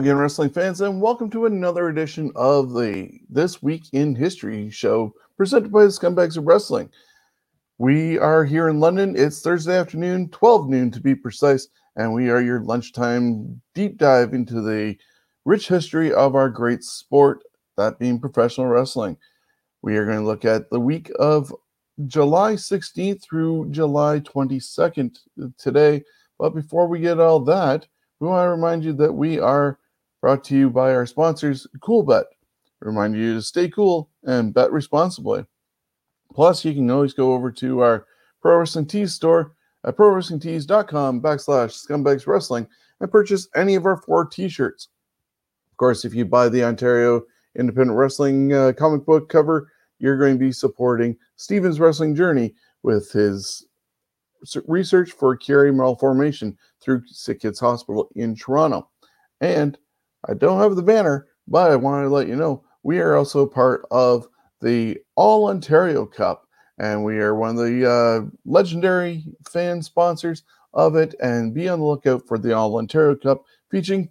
Again, wrestling fans, and welcome to another edition of the This Week in History show presented by the Scumbags of Wrestling. We are here in London. It's Thursday afternoon, 12 noon to be precise, and we are your lunchtime deep dive into the rich history of our great sport, that being professional wrestling. We are going to look at the week of July 16th through July 22nd today. But before we get all that, we want to remind you that we are brought to you by our sponsors, CoolBet. Remind you to stay cool and bet responsibly. Plus, you can always go over to our Pro Wrestling Tees store at prowrestlingtees.com backslash scumbags wrestling and purchase any of our four t-shirts. Of course, if you buy the Ontario Independent Wrestling uh, comic book cover, you're going to be supporting Steven's wrestling journey with his research for Chiari malformation through Sick Kids Hospital in Toronto. And I don't have the banner, but I wanted to let you know we are also part of the All Ontario Cup, and we are one of the uh, legendary fan sponsors of it. And be on the lookout for the All Ontario Cup, featuring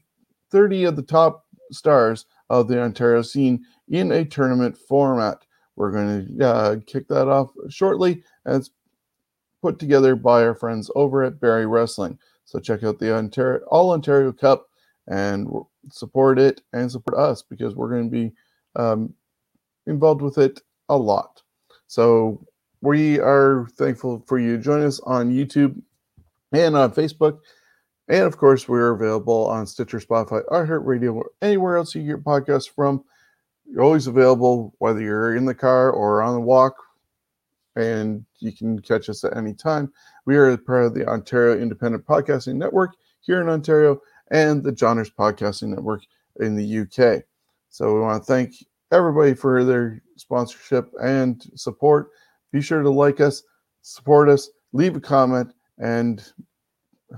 30 of the top stars of the Ontario scene in a tournament format. We're going to uh, kick that off shortly, and it's put together by our friends over at Barrie Wrestling. So check out the Ontario All Ontario Cup and support it and support us because we're going to be um, involved with it a lot. So we are thankful for you to join us on YouTube and on Facebook. And of course, we're available on Stitcher, Spotify, iHeartRadio, or anywhere else you get podcasts from. You're always available, whether you're in the car or on the walk, and you can catch us at any time. We are part of the Ontario Independent Podcasting Network here in Ontario and the Johners Podcasting Network in the UK. So we want to thank everybody for their sponsorship and support. Be sure to like us, support us, leave a comment, and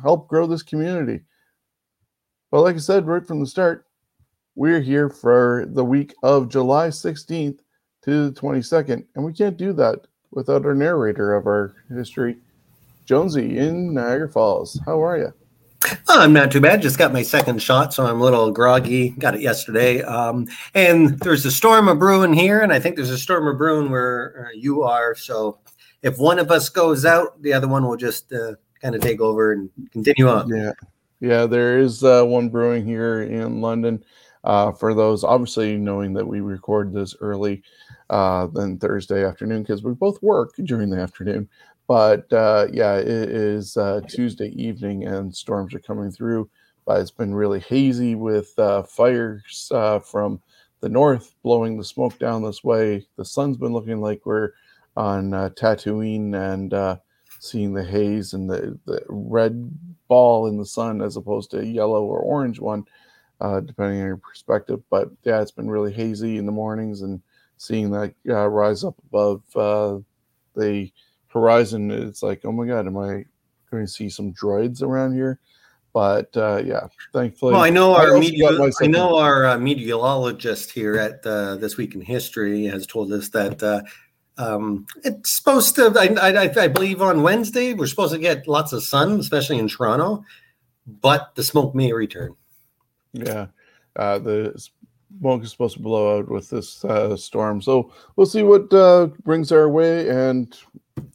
help grow this community. But like I said right from the start, we're here for the week of July 16th to the 22nd, and we can't do that without our narrator of our history, Jonesy in Niagara Falls. How are you? Oh, I'm not too bad. Just got my second shot, so I'm a little groggy. Got it yesterday. Um, and there's a storm of brewing here, and I think there's a storm of brewing where uh, you are. So if one of us goes out, the other one will just uh, kind of take over and continue on. Yeah, yeah. There is uh, one brewing here in London. Uh, for those, obviously, knowing that we record this early uh, than Thursday afternoon because we both work during the afternoon. But uh, yeah, it is uh, Tuesday evening and storms are coming through. But it's been really hazy with uh, fires uh, from the north blowing the smoke down this way. The sun's been looking like we're on uh, Tatooine and seeing the haze and the, the red ball in the sun as opposed to a yellow or orange one, depending on your perspective. But yeah, it's been really hazy in the mornings and seeing that uh, rise up above uh, the horizon, it's like, oh my god, am I going to see some droids around here? But uh, yeah, thankfully. Well, I know our I, media, I know our uh, meteorologist here at uh, this week in history has told us that uh, um, it's supposed to. I, I, I believe on Wednesday we're supposed to get lots of sun, especially in Toronto, but the smoke may return. Yeah, uh, the smoke is supposed to blow out with this uh, storm. So we'll see what uh, brings our way. And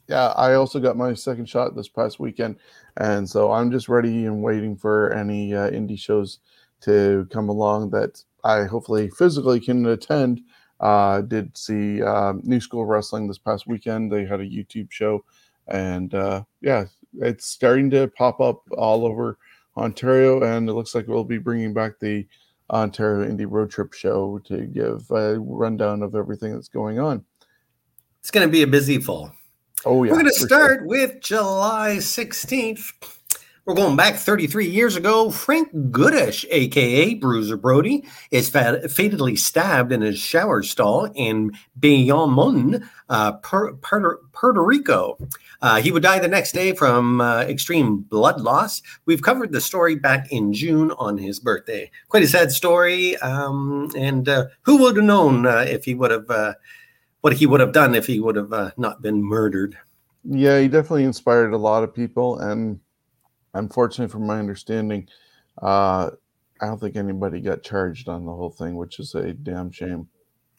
yeah, I also got my second shot this past weekend, and so I'm just ready and waiting for any uh, indie shows to come along that I hopefully physically can attend. Uh, did see uh, New School Wrestling this past weekend. They had a YouTube show, and uh, yeah, it's starting to pop up all over Ontario, and it looks like we'll be bringing back the Ontario Indie Road Trip show to give a rundown of everything that's going on. It's going to be a busy fall. Oh, yeah. We're going to start sure. with July 16th. We're going back 33 years ago. Frank Goodish, aka Bruiser Brody, is fatally stabbed in his shower stall in Bayamon, uh, Puerto, Puerto Rico. Uh, he would die the next day from uh, extreme blood loss. We've covered the story back in June on his birthday. Quite a sad story. Um, and uh, who would have known uh, if he would have uh, what he would have done if he would have not been murdered? Yeah, he definitely inspired a lot of people and unfortunately, from my understanding, uh, I don't think anybody got charged on the whole thing, which is a damn shame.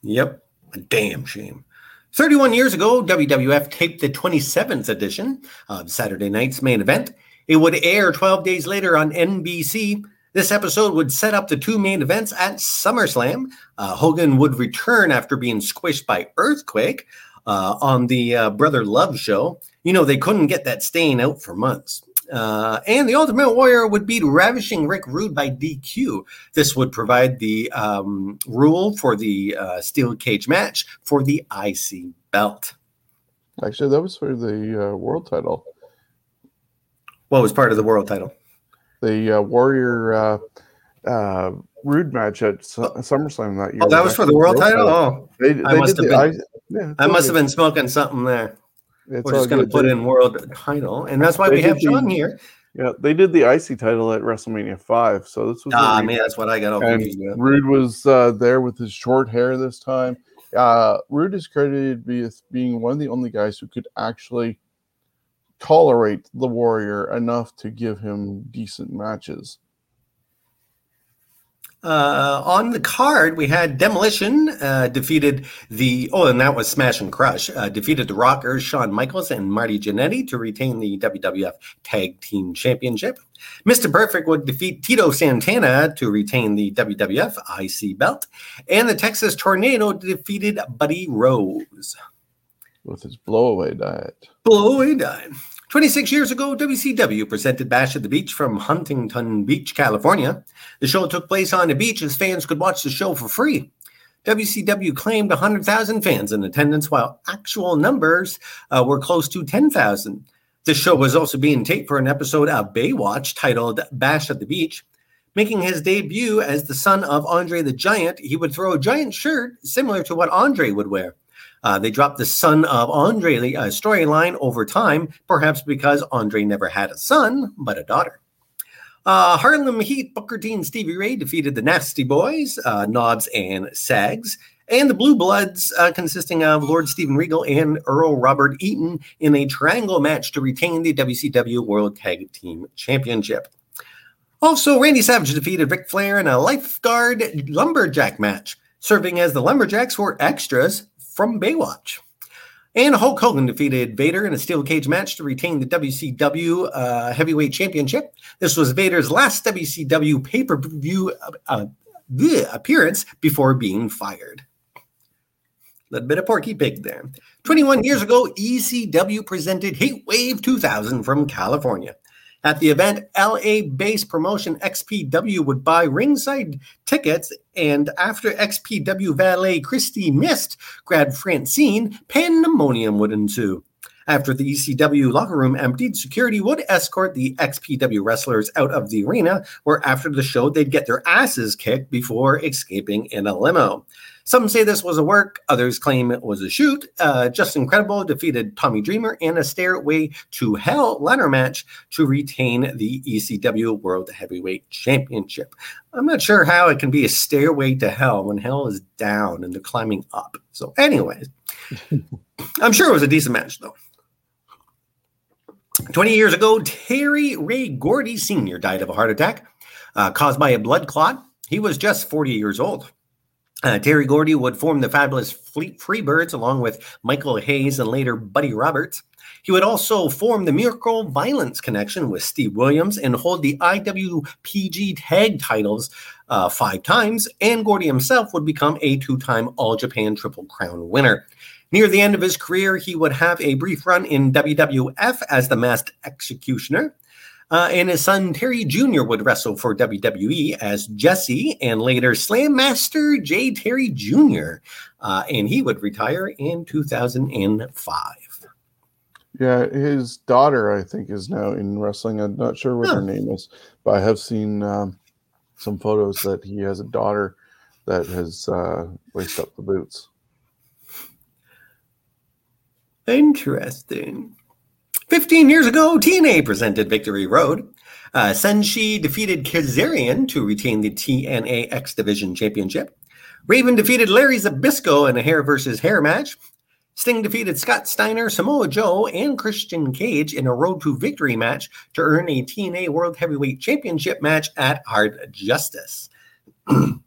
Yep, a damn shame. 31 years ago, WWF taped the 27th edition of Saturday night's main event. It would air 12 days later on NBC. This episode would set up the two main events at SummerSlam. Uh, Hogan would return after being squished by Earthquake uh, on the uh, Brother Love show. You know, they couldn't get that stain out for months. Uh, and the Ultimate Warrior would beat Ravishing Rick Rude by DQ. This would provide the um, rule for the uh, steel cage match for the IC belt. Actually, that was for the uh, world title. What was part of the world title? The uh, Warrior uh, uh, Rude match at Su- SummerSlam that year. Oh, that was for the world title. Oh, They, I must did have the- been- I, yeah, I must have been smoking something there. It's We're just going to put in world title, and that's why They we have the- here. Yeah, they did the IC title at WrestleMania five, so this was Ah, man, that's what I got and. Rude was uh, there with his short hair this time. Uh, Rude is credited with being one of the only guys who could actually tolerate the Warrior enough to give him decent matches. Uh, on the card, we had Demolition uh, defeated the oh, and that was Smash and Crush uh, defeated the Rockers, Shawn Michaels and Marty Jannetty to retain the WWF Tag Team Championship. Mr. Perfect would defeat Tito Santana to retain the WWF IC belt, and the Texas Tornado defeated Buddy Rose. With his blowaway diet. Blow away dime. 26 years ago, WCW presented Bash at the Beach from Huntington Beach, California. The show took place on the beach as fans could watch the show for free. WCW claimed 100,000 fans in attendance, while actual numbers uh, were close to 10,000. The show was also being taped for an episode of Baywatch titled Bash at the Beach. Making his debut as the son of Andre the Giant, he would throw a giant shirt similar to what Andre would wear. Uh, they dropped the son of Andre uh, storyline over time, perhaps because Andre never had a son, but a daughter. Uh, Harlem Heat, Booker T, and Stevie Ray defeated the Nasty Boys, uh, and Sags, and the Blue Bloods, uh, consisting of Lord Steven Regal and Earl Robert Eaton, in a triangle match to retain the WCW World Tag Team Championship. Also, Randy Savage defeated Ric Flair in a lifeguard lumberjack match, serving as the lumberjacks were extras from Baywatch. And Hulk Hogan defeated Vader in a steel cage match to retain the WCW uh, Heavyweight Championship. This was Vader's last WCW pay per view uh, uh, appearance before being fired. A Little bit of Porky Pig there. 21 years ago, ECW presented Heat Wave 2000 from California. At the event, LA based promotion XPW would buy ringside tickets, and after XPW valet Kristi Myst grabbed Francine, pandemonium would ensue. After the ECW locker room emptied, security would escort the XPW wrestlers out of the arena, where after the show they'd get their asses kicked before escaping in a limo. Some say this was a work, others claim it was a shoot. Uh, Justin Credible defeated Tommy Dreamer in a Stairway to Hell ladder match to retain the ECW World Heavyweight Championship. I'm not sure how it can be a stairway to hell when hell is down and they're climbing up. So, anyways, I'm sure it was a decent match though. 20 years ago, Terry Ray Gordy Sr. died of a heart attack uh, caused by a blood clot. He was just 40 years old. Uh, Terry Gordy would form the fabulous Fleet Freebirds along with Michael Hayes and later Buddy Roberts. He would also form the Miracle Violence connection with Steve Williams and hold the IWPG tag titles uh, five times. And Gordy himself would become a two time All Japan Triple Crown winner. Near the end of his career, he would have a brief run in WWF as the Masked Executioner. Uh, and his son Terry Jr. would wrestle for WWE as Jesse and later Slam Master J. Terry Jr. Uh, and he would retire in 2005. Yeah, his daughter, I think, is now in wrestling. I'm not sure what Huh. her name is, but I have seen um, some photos that he has a daughter that has uh, laced up the boots. Interesting. 15 years ago, TNA presented Victory Road. Uh, Senshi defeated Kazarian to retain the TNA X Division Championship. Raven defeated Larry Zbyszko in a hair versus hair match. Sting defeated Scott Steiner, Samoa Joe, and Christian Cage in a road to victory match to earn a TNA World Heavyweight Championship match at Hard Justice. and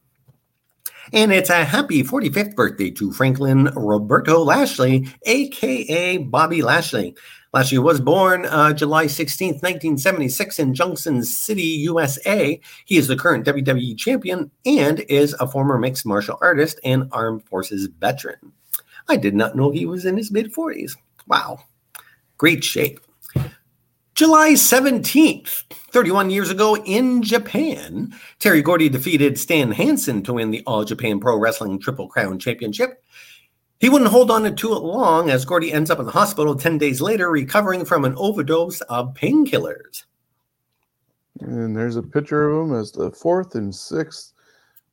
it's a happy 45th birthday to Franklin Roberto Lashley, aka Bobby Lashley. Lashley was born uh, July 16, 1976, in Junction City, USA. He is the current WWE champion and is a former mixed martial artist and armed forces veteran. I did not know he was in his mid 40s. Wow. Great shape. July 17th, 31 years ago in Japan, Terry Gordy defeated Stan Hansen to win the All Japan Pro Wrestling Triple Crown Championship. He wouldn't hold on to it long as Gordy ends up in the hospital 10 days later, recovering from an overdose of painkillers. And there's a picture of him as the fourth and sixth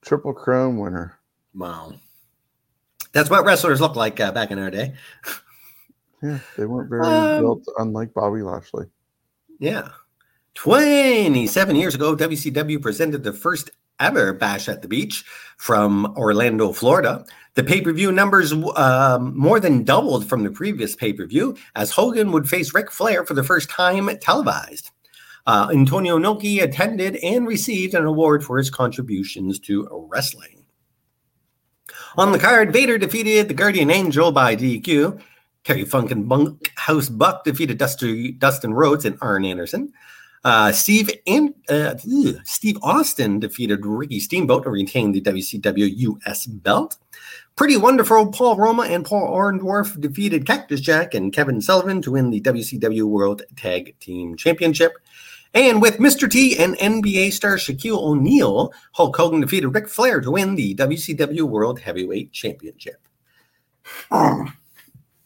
Triple Crown winner. Wow. That's what wrestlers looked like uh, back in our day. Yeah, they weren't very um, built, unlike Bobby Lashley. Yeah. 27 years ago, WCW presented the first ever Bash at the Beach from Orlando, Florida. The pay per view numbers um, more than doubled from the previous pay per view as Hogan would face Ric Flair for the first time televised. Uh, Antonio Inoki attended and received an award for his contributions to wrestling. On the card, Vader defeated the Guardian Angel by DQ. Terry Funk and Bunkhouse Buck defeated Dustin Rhodes and Arn Anderson. Uh, Steve and uh, Steve Austin defeated Ricky Steamboat to retain the WCW US belt. Pretty wonderful. Paul Roma and Paul Orndorff defeated Cactus Jack and Kevin Sullivan to win the WCW World Tag Team Championship. And with Mr. T and NBA star Shaquille O'Neal, Hulk Hogan defeated Ric Flair to win the WCW World Heavyweight Championship.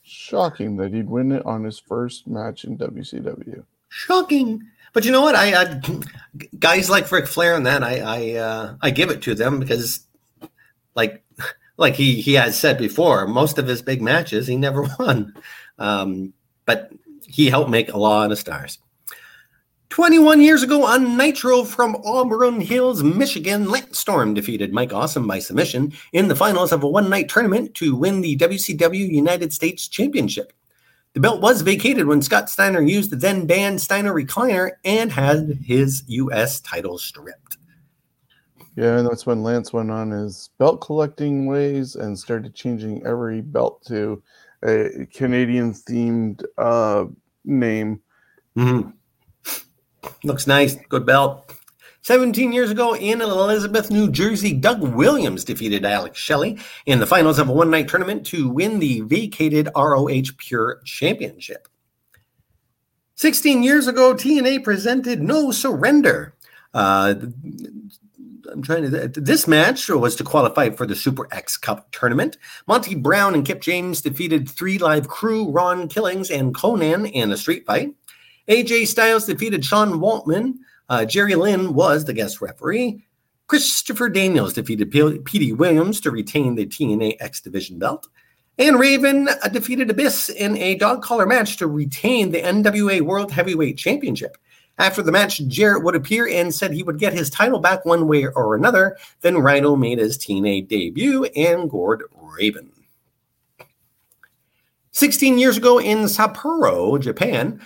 Shocking that he'd win it on his first match in WCW. Shocking. But you know what? I, I guys like Ric Flair and that I I uh, I give it to them because like like he he has said before, most of his big matches he never won. Um, but he helped make a lot of stars. 21 years ago on Nitro from Auburn Hills, Michigan, Lance Storm defeated Mike Awesome by submission in the finals of a one night tournament to win the WCW United States Championship. The belt was vacated when Scott Steiner used the then banned Steiner recliner and had his U.S. title stripped. Yeah, and that's when Lance went on his belt collecting ways and started changing every belt to a Canadian themed uh, name. Mm-hmm. Looks nice. Good belt. 17 years ago in Elizabeth, New Jersey, Doug Williams defeated Alex Shelley in the finals of a one night tournament to win the vacated ROH Pure Championship. 16 years ago, TNA presented No Surrender. Uh, I'm trying to. This match was to qualify for the Super X Cup tournament. Monty Brown and Kip James defeated 3Live Kru, Ron Killings, and Konnan in a street fight. AJ Styles defeated Sean Waltman. Uh, Jerry Lynn was the guest referee. Christopher Daniels defeated P- Williams to retain the TNA X Division belt. And Raven uh, defeated Abyss in a dog collar match to retain the NWA World Heavyweight Championship. After the match, Jarrett would appear and said he would get his title back one way or another. Then Rhino made his TNA debut and gored Raven. 16 years ago in Sapporo, Japan,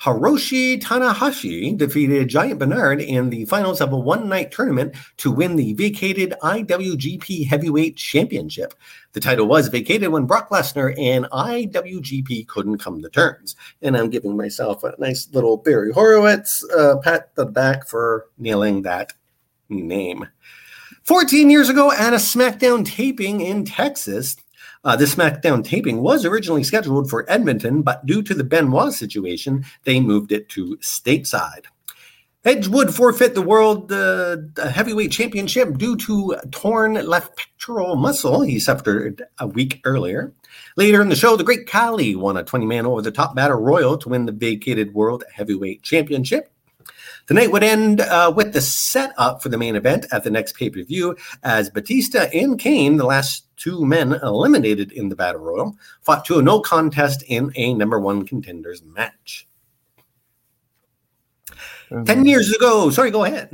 Hiroshi Tanahashi defeated Giant Bernard in the finals of a one night tournament to win the vacated IWGP Heavyweight Championship. The title was vacated when Brock Lesnar and IWGP couldn't come to terms. And I'm giving myself a nice little Barry Horowitz uh, pat the back for nailing that name. 14 years ago at a SmackDown taping in Texas, uh, this SmackDown taping was originally scheduled for Edmonton, but due to the Benoit situation, they moved it to stateside. Edge would forfeit the World uh, Heavyweight Championship due to torn left pectoral muscle he suffered a week earlier. Later in the show, the Great Khali won a 20 man over the top battle royal to win the vacated World Heavyweight Championship. The night would end uh, with the setup for the main event at the next pay per view as Batista and Kane, the last two men eliminated in the Battle Royal, fought to a no contest in a number one contenders match. And 10 years ago, sorry, go ahead.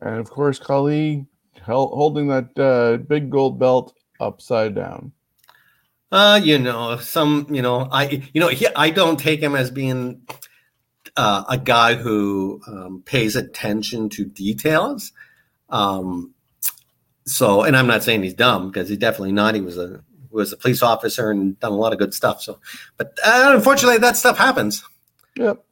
And of course, Khali held, holding that uh, big gold belt upside down. Uh, you know, some, you know, I, you know, he, I don't take him as being uh, a guy who um, pays attention to details. Um, so, and I'm not saying he's dumb because he's definitely not. He was a was a police officer and done a lot of good stuff. So, but uh, unfortunately, that stuff happens. Yep.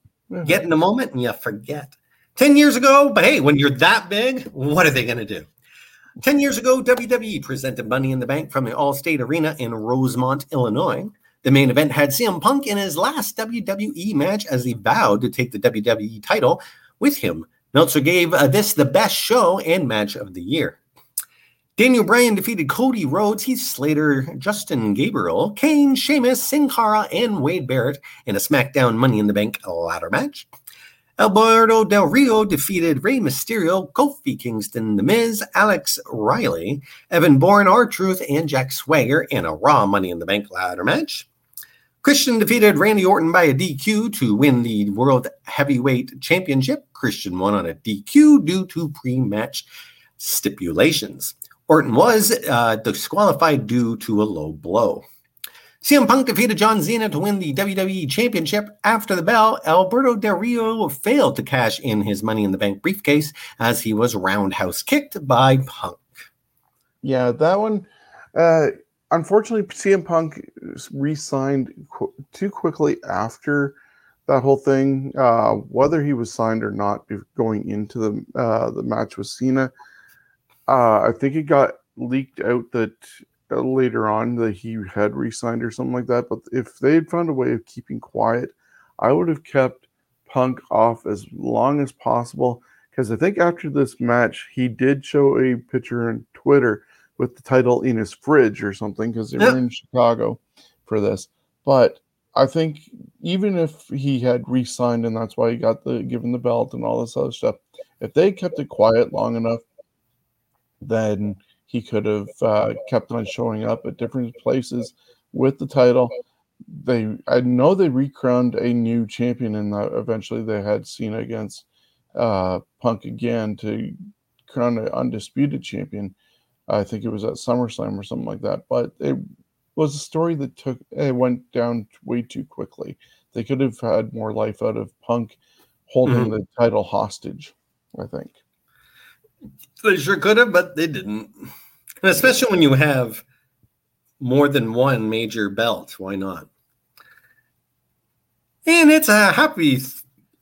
Get in the moment and you forget. 10 years ago, but hey, when you're that big, what are they going to do? 10 years ago, WWE presented Money in the Bank from the Allstate Arena in Rosemont, Illinois. The main event had CM Punk in his last WWE match as he vowed to take the WWE title with him. Meltzer gave uh, this the best show and match of the year. Daniel Bryan defeated Cody Rhodes, Heath Slater, Justin Gabriel, Kane, Sheamus, Sin Cara, and Wade Barrett in a SmackDown Money in the Bank ladder match. Alberto Del Rio defeated Rey Mysterio, Kofi Kingston, The Miz, Alex Riley, Evan Bourne, R-Truth, and Jack Swagger in a Raw Money in the Bank ladder match. Christian defeated Randy Orton by a DQ to win the World Heavyweight Championship. Christian won on a DQ due to pre match stipulations. Orton was uh, disqualified due to a low blow. CM Punk defeated John Cena to win the WWE Championship. After the bell, Alberto Del Rio failed to cash in his Money in the Bank briefcase as he was roundhouse kicked by Punk. Yeah, that one. Uh, unfortunately, CM Punk re-signed qu- too quickly after that whole thing. Uh, whether he was signed or not, going into the uh, the match with Cena, uh, I think it got leaked out that uh, later on that he had re-signed or something like that. But if they had found a way of keeping quiet, I would have kept Punk off as long as possible. Because I think after this match, he did show a picture on Twitter with the title in his fridge or something because they yep. were in Chicago for this. But I think even if he had re-signed and that's why he got the given the belt and all this other stuff, if they kept it quiet long enough, then he could have uh, kept on showing up at different places with the title. They, I know they recrowned a new champion, and eventually they had Cena against uh, Punk again to crown an undisputed champion. I think it was at SummerSlam or something like that. But it was a story that took it went down way too quickly. They could have had more life out of Punk holding mm-hmm. the title hostage. I think. They sure could have, but they didn't. And especially when you have more than one major belt, why not? And it's a happy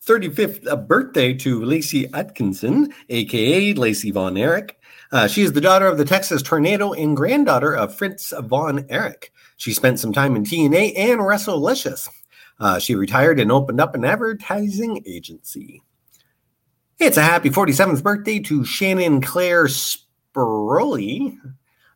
35th birthday to Lacey Atkinson, aka Lacey Von Erich. Uh, she is the daughter of the Texas Tornado and granddaughter of Fritz Von Erich. She spent some time in TNA and Wrestlicious. Uh, she retired and opened up an advertising agency. It's a happy 47th birthday to Shannon Claire Spiroli,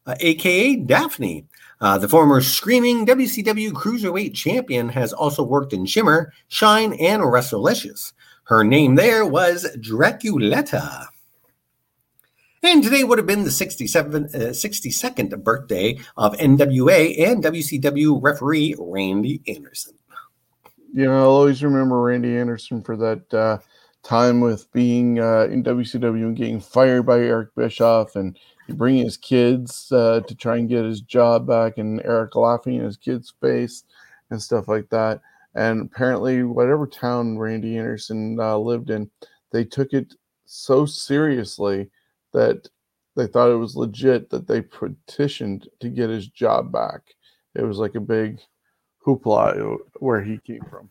uh, aka Daffney. Uh, the former screaming WCW Cruiserweight champion has also worked in Shimmer, Shine, and Wrestlicious. Her name there was Draculetta. And today would have been the 67, uh, 62nd birthday of NWA and WCW referee Randy Anderson. You know, I'll always remember Randy Anderson for that uh, time with being uh, in WCW and getting fired by Eric Bischoff and bringing his kids uh, to try and get his job back and Eric laughing in his kid's face and stuff like that. And apparently, whatever town Randy Anderson uh, lived in, they took it so seriously that they thought it was legit that they petitioned to get his job back. It was like a big hoopla where he came from.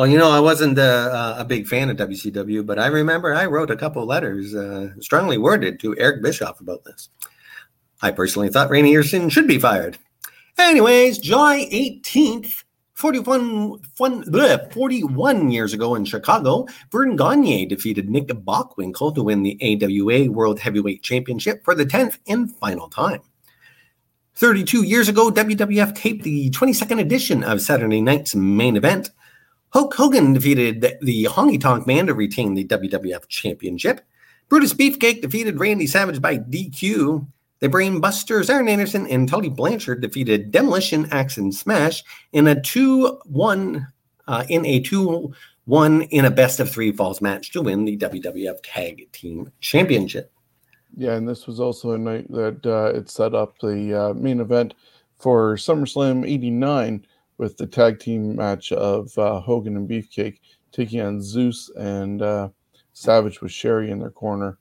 Well, you know, I wasn't a, a, big fan of WCW, but I remember I wrote a couple letters, uh, strongly worded, to Eric Bischoff about this. I personally thought Randy Anderson should be fired. Anyways, July 18th, 41, fun, bleh, 41 years ago in Chicago, Verne Gagne defeated Nick Bockwinkel to win the AWA World Heavyweight Championship for the 10th and final time. 32 years ago, WWF taped the 22nd edition of Saturday Night's main event Hulk Hogan defeated the, the Honky Tonk Man to retain the WWF Championship. Brutus Beefcake defeated Randy Savage by DQ. The Brain Busters, Arn Anderson, and Tully Blanchard defeated Demolition Axe and Smash in a 2 1 uh, in a 2 1 in a best of three falls match to win the WWF Tag Team Championship. Yeah, and this was also a night that uh, it set up the uh, main event for SummerSlam 89 with the tag team match of uh, Hogan and Beefcake taking on Zeus and uh, Savage with Sherri in their corner.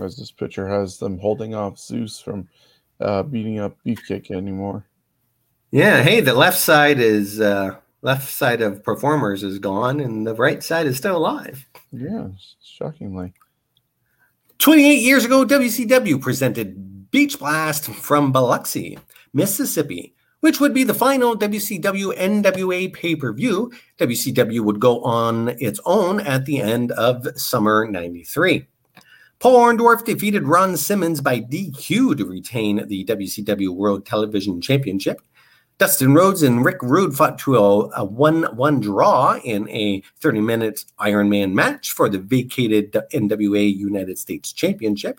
As this picture has them holding off Zeus from uh, beating up Beefcake anymore. Yeah, hey, the left side is uh, left side of performers is gone, and the right side is still alive. Yeah, shockingly. 28 years ago, WCW presented Beach Blast from Biloxi, Mississippi, which would be the final WCW NWA pay per view. WCW would go on its own at the end of summer 93. Paul Orndorff defeated Ron Simmons by DQ to retain the WCW World Television Championship. Dustin Rhodes and Rick Rude fought to a, a 1 1 draw in a 30 minute Iron Man match for the vacated NWA United States Championship.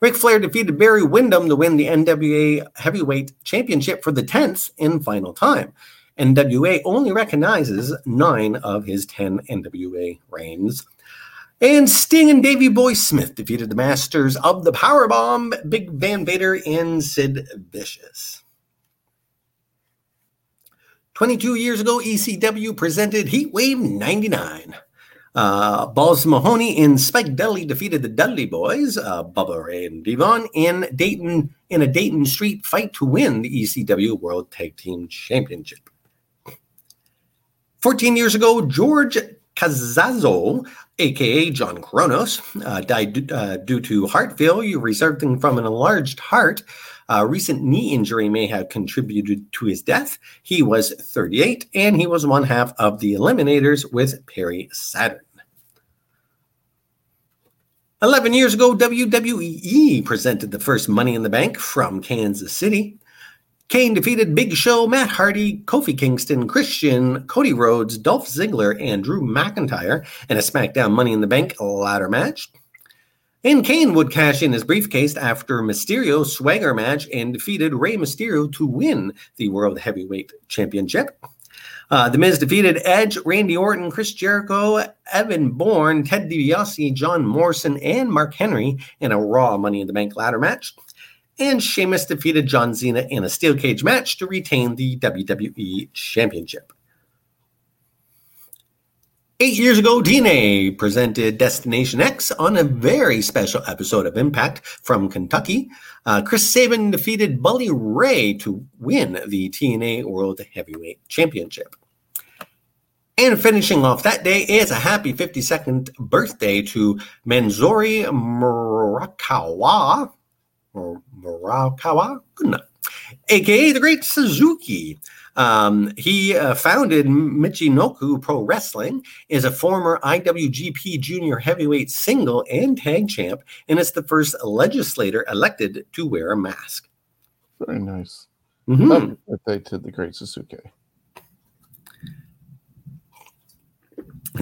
Ric Flair defeated Barry Windham to win the NWA Heavyweight Championship for the 10th and final time. NWA only recognizes nine of his 10 NWA reigns. And Sting and Davey Boy Smith defeated the masters of the Powerbomb, Big Van Vader and Sid Vicious. 22 years ago, ECW presented Heatwave 99. Uh, Balls Mahoney and Spike Dudley defeated the Dudley Boys, uh, Bubba Ray and D-Von, in Dayton in a Dayton Street fight to win the ECW World Tag Team Championship. 14 years ago, George Cazazzo, aka John Kronus, uh, died uh, due to heart failure resulting from an enlarged heart. A recent knee injury may have contributed to his death. He was 38 and he was one half of the Eliminators with Perry Saturn. 11 years ago, WWE presented the first Money in the Bank from Kansas City. Kane defeated Big Show, Matt Hardy, Kofi Kingston, Christian, Cody Rhodes, Dolph Ziggler, and Drew McIntyre in a SmackDown Money in the Bank ladder match. And Kane would cash in his briefcase after Mysterio's swagger match and defeated Rey Mysterio to win the World Heavyweight Championship. Uh, the Miz defeated Edge, Randy Orton, Chris Jericho, Evan Bourne, Ted DiBiase, John Morrison, and Mark Henry in a Raw Money in the Bank ladder match. And Sheamus defeated John Cena in a steel cage match to retain the WWE Championship. Eight years ago, TNA presented Destination X on a very special episode of Impact from Kentucky. Uh, Chris Sabin defeated Bully Ray to win the TNA World Heavyweight Championship. And finishing off that day is a happy 52nd birthday to Manzori Murakawa. Murakawa? Good enough. AKA the Great Sasuke. Um, he uh, founded Michinoku Pro Wrestling, is a former IWGP Junior Heavyweight Single and Tag Champ, and is the first legislator elected to wear a mask. Very nice. Mm-hmm. Birthday to the great Sasuke.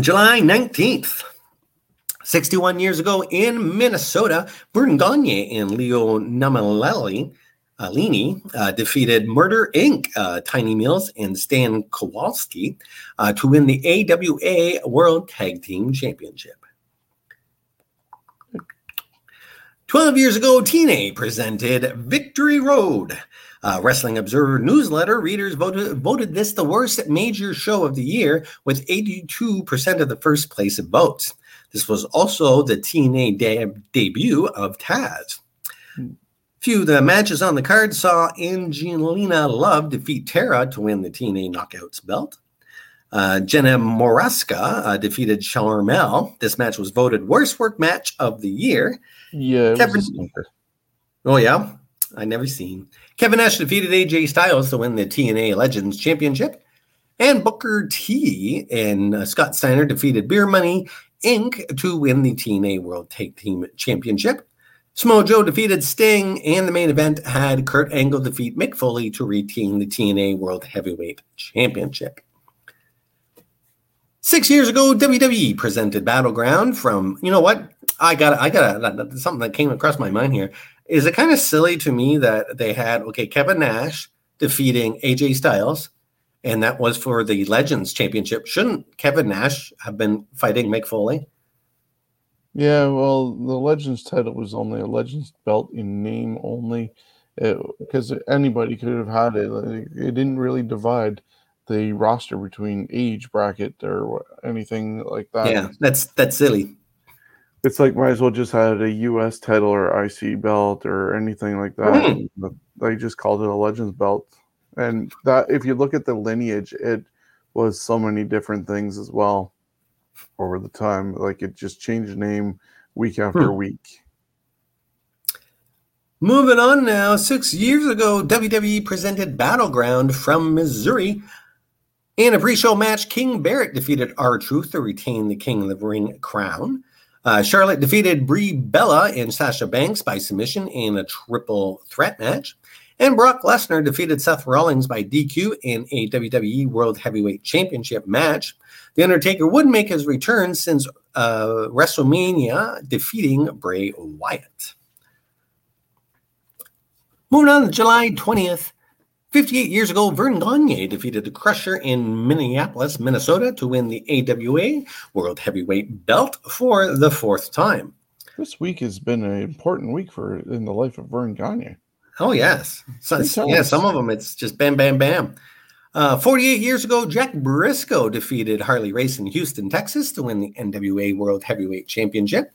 July 19th. 61 years ago in Minnesota, Verne Gagne and Leo Namalelli uh, Lini uh, defeated Murder Inc., uh, Tiny Mills, and Stan Kowalski uh, to win the AWA World Tag Team Championship. 12 years ago, TNA presented Victory Road. Uh, Wrestling Observer newsletter readers voted, voted this the worst major show of the year with 82% of the first place votes. This was also the TNA de- debut of Taz. Few of the matches on the card saw Angelina Love defeat Tara to win the TNA Knockouts belt. Uh, Jenna Morasca uh, defeated Sharmell. This match was voted worst work match of the year. Yeah. Kevin, oh yeah, I never seen. Kevin Nash defeated AJ Styles to win the TNA Legends Championship, and Booker T and uh, Scott Steiner defeated Beer Money Inc. to win the TNA World Tag Team Championship. Samoa Joe defeated Sting, and the main event had Kurt Angle defeat Mick Foley to retain the TNA World Heavyweight Championship. Six years ago, WWE presented Battleground from, you know what? I got I got something that came across my mind here. Is it kind of silly to me that they had, okay, Kevin Nash defeating AJ Styles, and that was for the Legends Championship? Shouldn't Kevin Nash have been fighting Mick Foley? Yeah, well, the Legends title was only a Legends belt in name only, because anybody could have had it. It didn't really divide the roster between age bracket or anything like that. Yeah, that's that's silly. It's like might as well just had a U.S. title or IC belt or anything like that. Mm. They just called it a Legends belt, and that if you look at the lineage, it was so many different things as well over the time. Like it just changed name week after Hmm. week. Moving on now, six years ago, WWE presented Battleground from Missouri. In a pre-show match, King Barrett defeated R Truth to retain the King of the Ring crown. Uh, Charlotte defeated Brie Bella and Sasha Banks by submission in a triple threat match. And Brock Lesnar defeated Seth Rollins by DQ in a WWE World Heavyweight Championship match. The Undertaker would make his return since uh, WrestleMania, defeating Bray Wyatt. Moving on to July 20th, 58 years ago, Verne Gagne defeated the Crusher in Minneapolis, Minnesota to win the AWA World Heavyweight belt for the fourth time. This week has been an important week for in the life of Verne Gagne. Oh, yes. So, yeah, some of them it's just bam, bam, bam. Uh, 48 years ago, Jack Briscoe defeated Harley Race in Houston, Texas to win the NWA World Heavyweight Championship.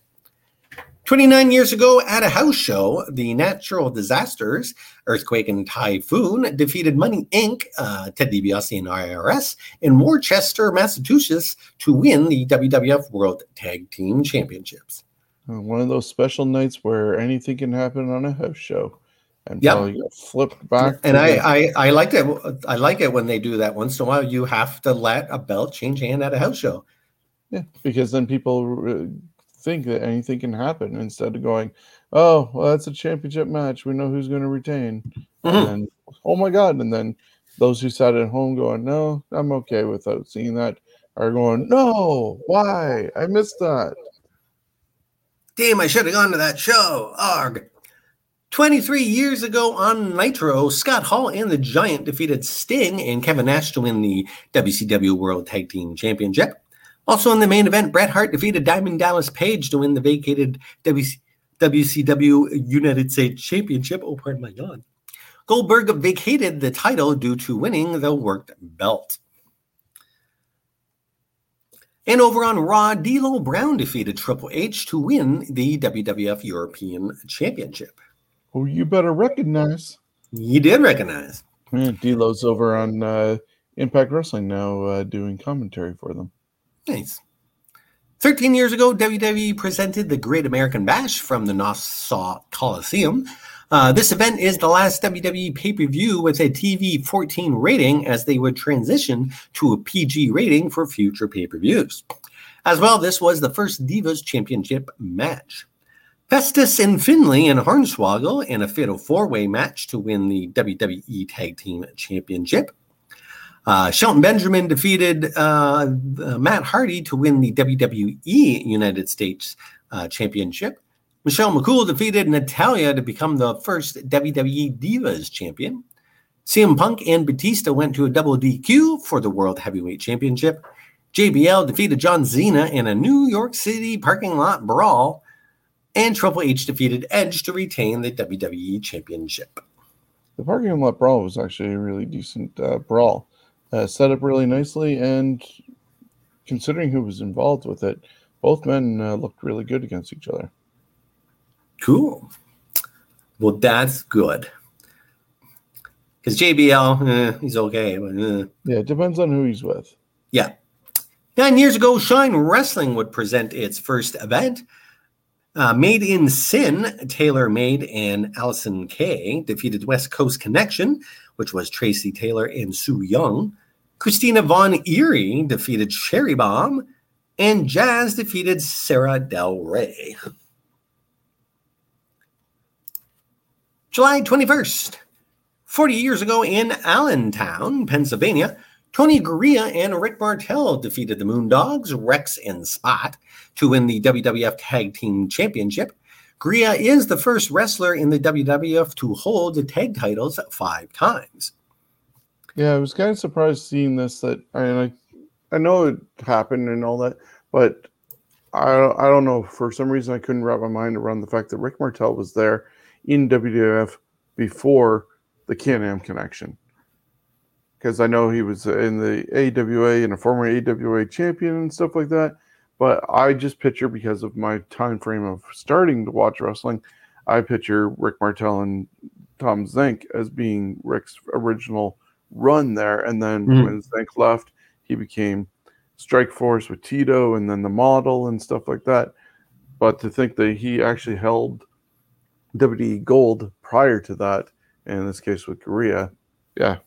29 years ago, at a house show, the natural disasters, earthquake and typhoon, defeated Money Inc., uh, Ted DiBiase and IRS, in Worcester, Massachusetts to win the WWF World Tag Team Championships. One of those special nights where anything can happen on a house show, and Yep. probably flipped back. And I, I, I like it. I like it when they do that once in a while. You have to let a belt change hand at a house show. yeah, because then people think that anything can happen instead of going, "Oh, well, that's a championship match. We know who's going to retain." Mhm. And then, oh my god! And then those who sat at home going, "No, I'm okay without seeing that," are going, "No, why? I missed that." Damn, I should have gone to that show. Arg. 23 years ago on Nitro, Scott Hall and the Giant defeated Sting and Kevin Nash to win the WCW World Tag Team Championship. Also in the main event, Bret Hart defeated Diamond Dallas Page to win the vacated WC- WCW United States Championship. Oh, pardon my God. Goldberg vacated the title due to winning the worked belt. And over on Raw, D'Lo Brown defeated Triple H to win the WWF European Championship. Oh, you better recognize. You did recognize. Yeah, D'Lo's over on uh, Impact Wrestling now, uh, doing commentary for them. Nice. 13 years ago, WWE presented the Great American Bash from the Nassau Coliseum. Uh, this event is the last WWE pay per view with a TV 14 rating as they would transition to a PG rating for future pay per views. As well, this was the first Divas Championship match. Festus and Finlay and Hornswoggle in a fatal four way match to win the WWE Tag Team Championship. Uh, Shelton Benjamin defeated uh, Matt Hardy to win the WWE United States uh, Championship. Michelle McCool defeated Natalya to become the first WWE Divas Champion. CM Punk and Batista went to a double DQ for the World Heavyweight Championship. JBL defeated John Cena in a New York City parking lot brawl. And Triple H defeated Edge to retain the WWE Championship. The parking lot brawl was actually a really decent uh, brawl, uh, set up really nicely, and considering who was involved with it, both men uh, looked really good against each other. Cool. Well, that's good. Because JBL, eh, he's okay. But, eh. Yeah, it depends on who he's with. Yeah. Nine years ago, Shine Wrestling would present its first event. Uh, Made in Sin, Taylor Made and Allison Kay defeated West Coast Connection, which was Tracy Taylor and Sue Young. Christina Von Eerie defeated Cherry Bomb, and Jazz defeated Sarah Del Rey. July 21st, 40 years ago in Allentown, Pennsylvania, Tony Garea and Rick Martel defeated the Moondogs, Rex and Spot, to win the WWF Tag Team Championship. Garea is the first wrestler in the WWF to hold the tag titles five times. Yeah, I was kind of surprised seeing this. That I mean, I, know it happened and all that, but I I don't know. For some reason, I couldn't wrap my mind around the fact that Rick Martel was there in WWF before the Can-Am connection. Because I know he was in the AWA and a former AWA champion and stuff like that. But I just picture because of my time frame of starting to watch wrestling, I picture Rick Martel and Tom Zenk as being Rick's original run there. And then mm-hmm. when Zenk left, he became Strike Force with Tito and then the model and stuff like that. But to think that he actually held WWE Gold prior to that, in this case with Garea, yeah.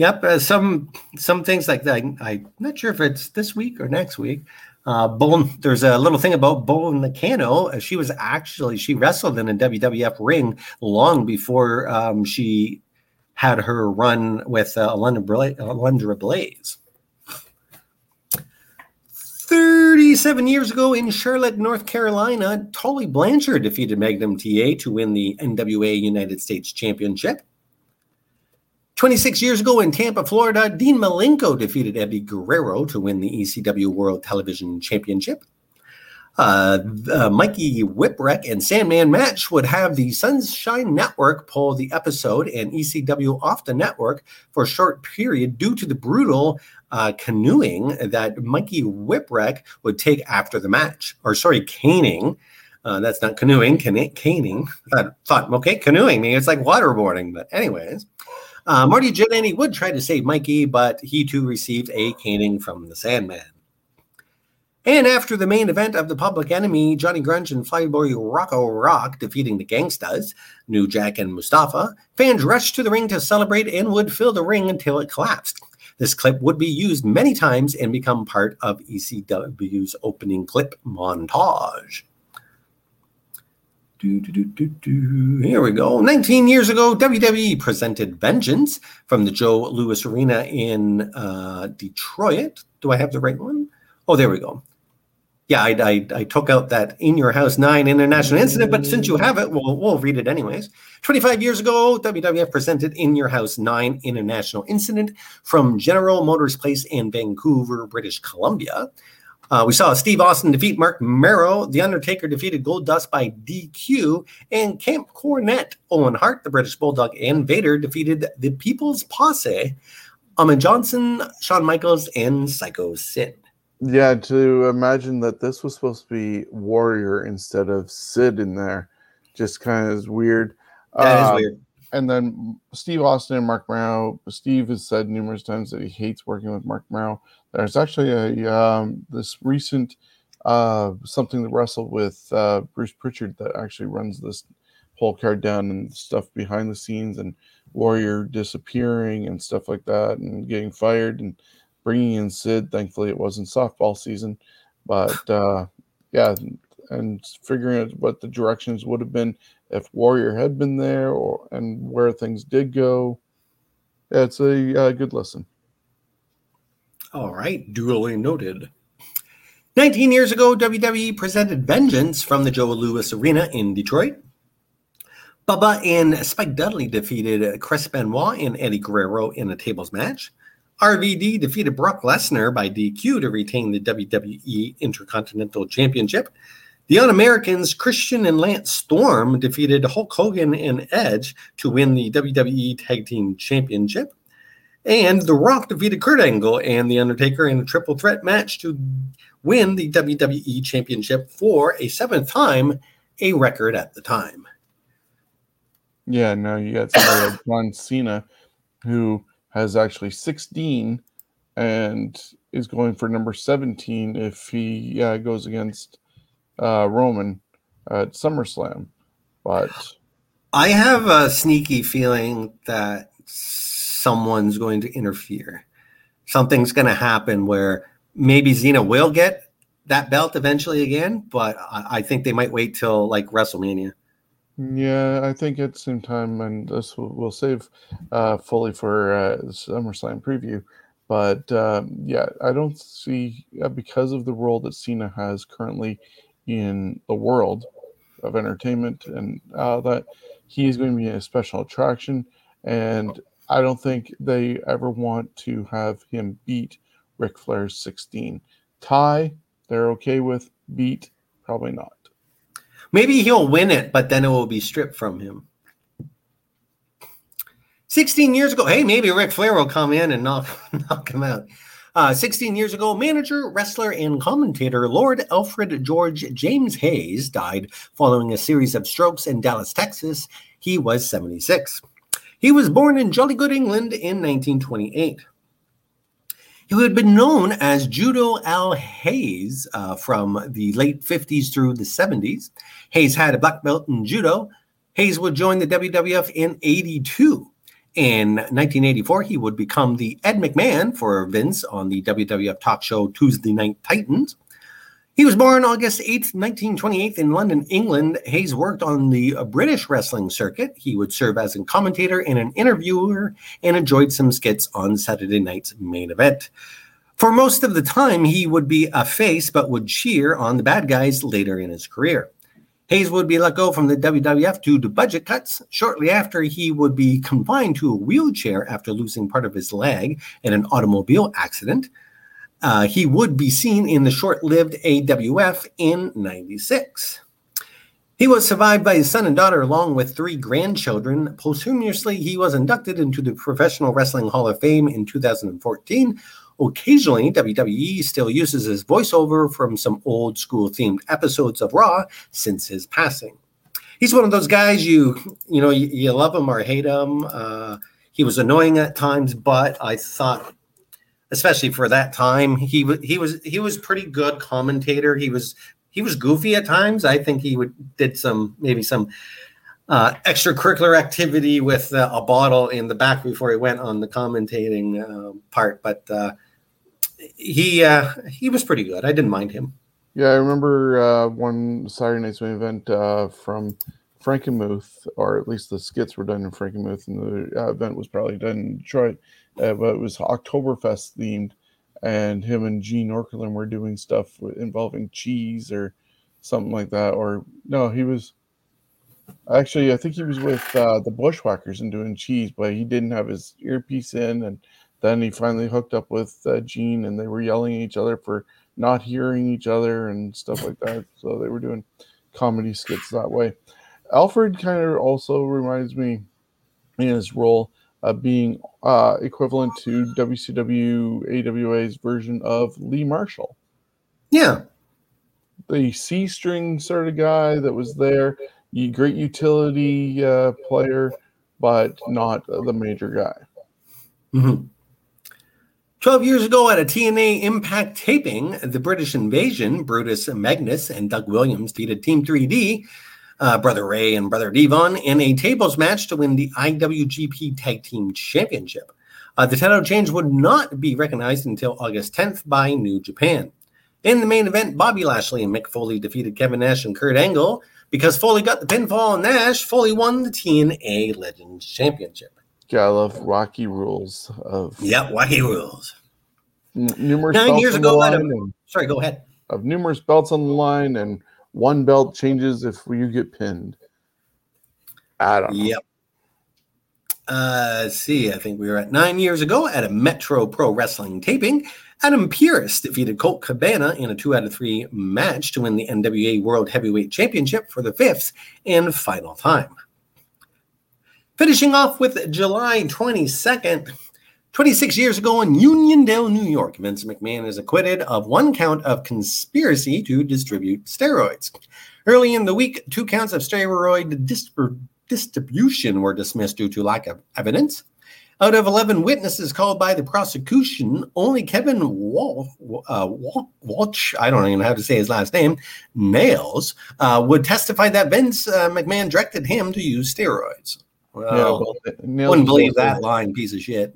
Yep, uh, some some things like that. I, am not sure if it's this week or next week. Uh, Bull, there's a little thing about Bull Nakano. Uh, she was actually she wrestled in a WWF ring long before um, she had her run with uh, Alundra, Blaze, Alundra Blaze. 37 years ago in Charlotte, North Carolina, Tully Blanchard defeated Magnum TA to win the NWA United States Championship. 26 years ago in Tampa, Florida, Dean Malenko defeated Eddie Guerrero to win the ECW World Television Championship. Uh, Mikey Whipwreck and Sandman match would have the Sunshine Network pull the episode and ECW off the network for a short period due to the brutal uh, canoeing that Mikey Whipwreck would take after the match. Or, sorry, caning. Uh, that's not canoeing, can- caning. I thought, okay, canoeing means it's like waterboarding. But, anyways. Uh, Marty Jannetty would try to save Mikey, but he too received a caning from the Sandman. And after the main event of the Public Enemy, Johnny Grunge and Flyboy Rocco Rock defeating the Gangstas, New Jack and Mustafa, fans rushed to the ring to celebrate and would fill the ring until it collapsed. This clip would be used many times and become part of ECW's opening clip montage. Do, do, do, Here we go. 19 years ago, WWE presented Vengeance from the Joe Louis Arena in uh, Detroit. Do I have the right one? Oh, there we go. Yeah, I, I, I, took out that In Your House 9 International Incident, but since you have it, we'll, we'll read it anyways. 25 years ago, WWF presented In Your House 9 International Incident from General Motors Place in Vancouver, British Columbia. Uh, we saw Steve Austin defeat Mark Mero. The Undertaker defeated Goldust by DQ. And Camp Cornette, Owen Hart, the British Bulldog, and Vader defeated the People's Posse, Ahmed Johnson, Shawn Michaels, and Psycho Sid. Yeah, to imagine that this was supposed to be Warrior instead of Sid in there, just kind of is weird. That um, is weird. And then Steve Austin and Marc Mero. Steve has said numerous times that he hates working with Mark Mero. There's actually a um, this recent uh, something that wrestled with uh, Bruce Prichard that actually runs this whole card down and stuff behind the scenes and Warrior disappearing and stuff like that and getting fired and bringing in Sid. Thankfully, it wasn't softball season, but uh, yeah, and figuring out what the directions would have been if Warrior had been there or and where things did go. It's a uh, good lesson. All right, duly noted. 19 years ago, WWE presented Vengeance from the Joe Louis Arena in Detroit. Bubba and Spike Dudley defeated Chris Benoit and Eddie Guerrero in a tables match. RVD defeated Brock Lesnar by DQ to retain the WWE Intercontinental Championship. The Un Americans, Christian and Lance Storm, defeated Hulk Hogan and Edge to win the WWE Tag Team Championship. And The Rock defeated Kurt Angle and The Undertaker in a triple threat match to win the WWE Championship for a seventh time, a record at the time. Yeah, now you got somebody like John Cena who has actually 16 and is going for number 17 if he uh, goes against uh, Roman at SummerSlam. But I have a sneaky feeling that someone's going to interfere. Something's going to happen where maybe Cena will get that belt eventually again, but I, think they might wait till like WrestleMania. Yeah, I think at the same time, and this will, we'll save uh, fully for uh, SummerSlam preview. But um, yeah, I don't see uh, because of the role that Cena has currently in the world of entertainment, and uh, that he is going to be a special attraction. And I don't think they ever want to have him beat Ric Flair's 16. Tie, they're okay with. Beat, probably not. Maybe he'll win it, but then it will be stripped from him. 16 years ago, hey, maybe Ric Flair will come in and knock, knock him out. Uh, 16 years ago, manager, wrestler, and commentator Lord Alfred George James Hayes died following a series of strokes in Dallas, Texas. He was 76. He was born in Jolly Good, England in 1928. He had been known as Judo Al Hayes uh, from the late 50s through the 70s. Hayes had a black belt in judo. Hayes would join the WWF in 82. In 1984, he would become the Ed McMahon for Vince on the WWF talk show Tuesday Night Titans. He was born August 8, 1928, in London, England. Hayes worked on the British wrestling circuit. He would serve as a commentator and an interviewer and enjoyed some skits on Saturday night's main event. For most of the time, he would be a face but would cheer on the bad guys later in his career. Hayes would be let go from the WWF due to budget cuts. Shortly after, he would be confined to a wheelchair after losing part of his leg in an automobile accident. Uh, he would be seen in the short lived AWF in 96. He was survived by his son and daughter, along with three grandchildren. Posthumously, he was inducted into the Professional Wrestling Hall of Fame in 2014, Occasionally, WWE still uses his voiceover from some old school themed episodes of Raw since his passing. He's one of those guys you you know you, you love him or hate him. Uh, he was annoying at times, but I thought, especially for that time, he was he was he was pretty good commentator. He was he was goofy at times. I think he would did some maybe some uh, extracurricular activity with uh, a bottle in the back before he went on the commentating uh, part. But uh, he uh, he was pretty good. I didn't mind him. Yeah, I remember uh, one Saturday night's main event uh, from Frankenmuth, or at least the skits were done in Frankenmuth, and the uh, event was probably done in Detroit, uh, but it was Oktoberfest themed, and him and Gene Okerlund were doing stuff involving cheese or something like that. Or no, he was actually I think he was with uh, the Bushwhackers and doing cheese, but he didn't have his earpiece in and then he finally hooked up with uh, Gene, and they were yelling at each other for not hearing each other and stuff like that. So they were doing comedy skits that way. Alfred kind of also reminds me in his role of being uh, equivalent to WCW AWA's version of Lee Marshall. Yeah. The C string sort of guy that was there, great utility uh, player, but not the major guy. Mm-hmm. 12 years ago at a TNA Impact taping, the British Invasion, Brutus Magnus and Doug Williams defeated Team 3D, uh, Brother Ray and Brother Devon, in a tables match to win the IWGP Tag Team Championship. Uh, the title change would not be recognized until August 10th by New Japan. In the main event, Bobby Lashley and Mick Foley defeated Kevin Nash and Kurt Angle. Because Foley got the pinfall on Nash, Foley won the TNA Legends Championship. Yeah, I love Rocky rules of yeah, Rocky rules. N- numerous nine years ago. And, sorry, go ahead. Of numerous belts on the line, and one belt changes if you get pinned. I don't know. Yep. Uh, see, I think we were at nine years ago at a Metro Pro Wrestling taping. Adam Pearce defeated Colt Cabana in a two out of three match to win the NWA World Heavyweight Championship for the fifth and final time. Finishing off with July 22nd, 26 years ago in Uniondale, New York, Vince McMahon is acquitted of one count of conspiracy to distribute steroids. Early in the week, two counts of steroid distribution were dismissed due to lack of evidence. Out of 11 witnesses called by the prosecution, only Kevin uh, Walsh, I don't even know how to say his last name, Nailz, uh, would testify that Vince uh, McMahon directed him to use steroids. Well, yeah, well, wouldn't believe that line, piece of shit.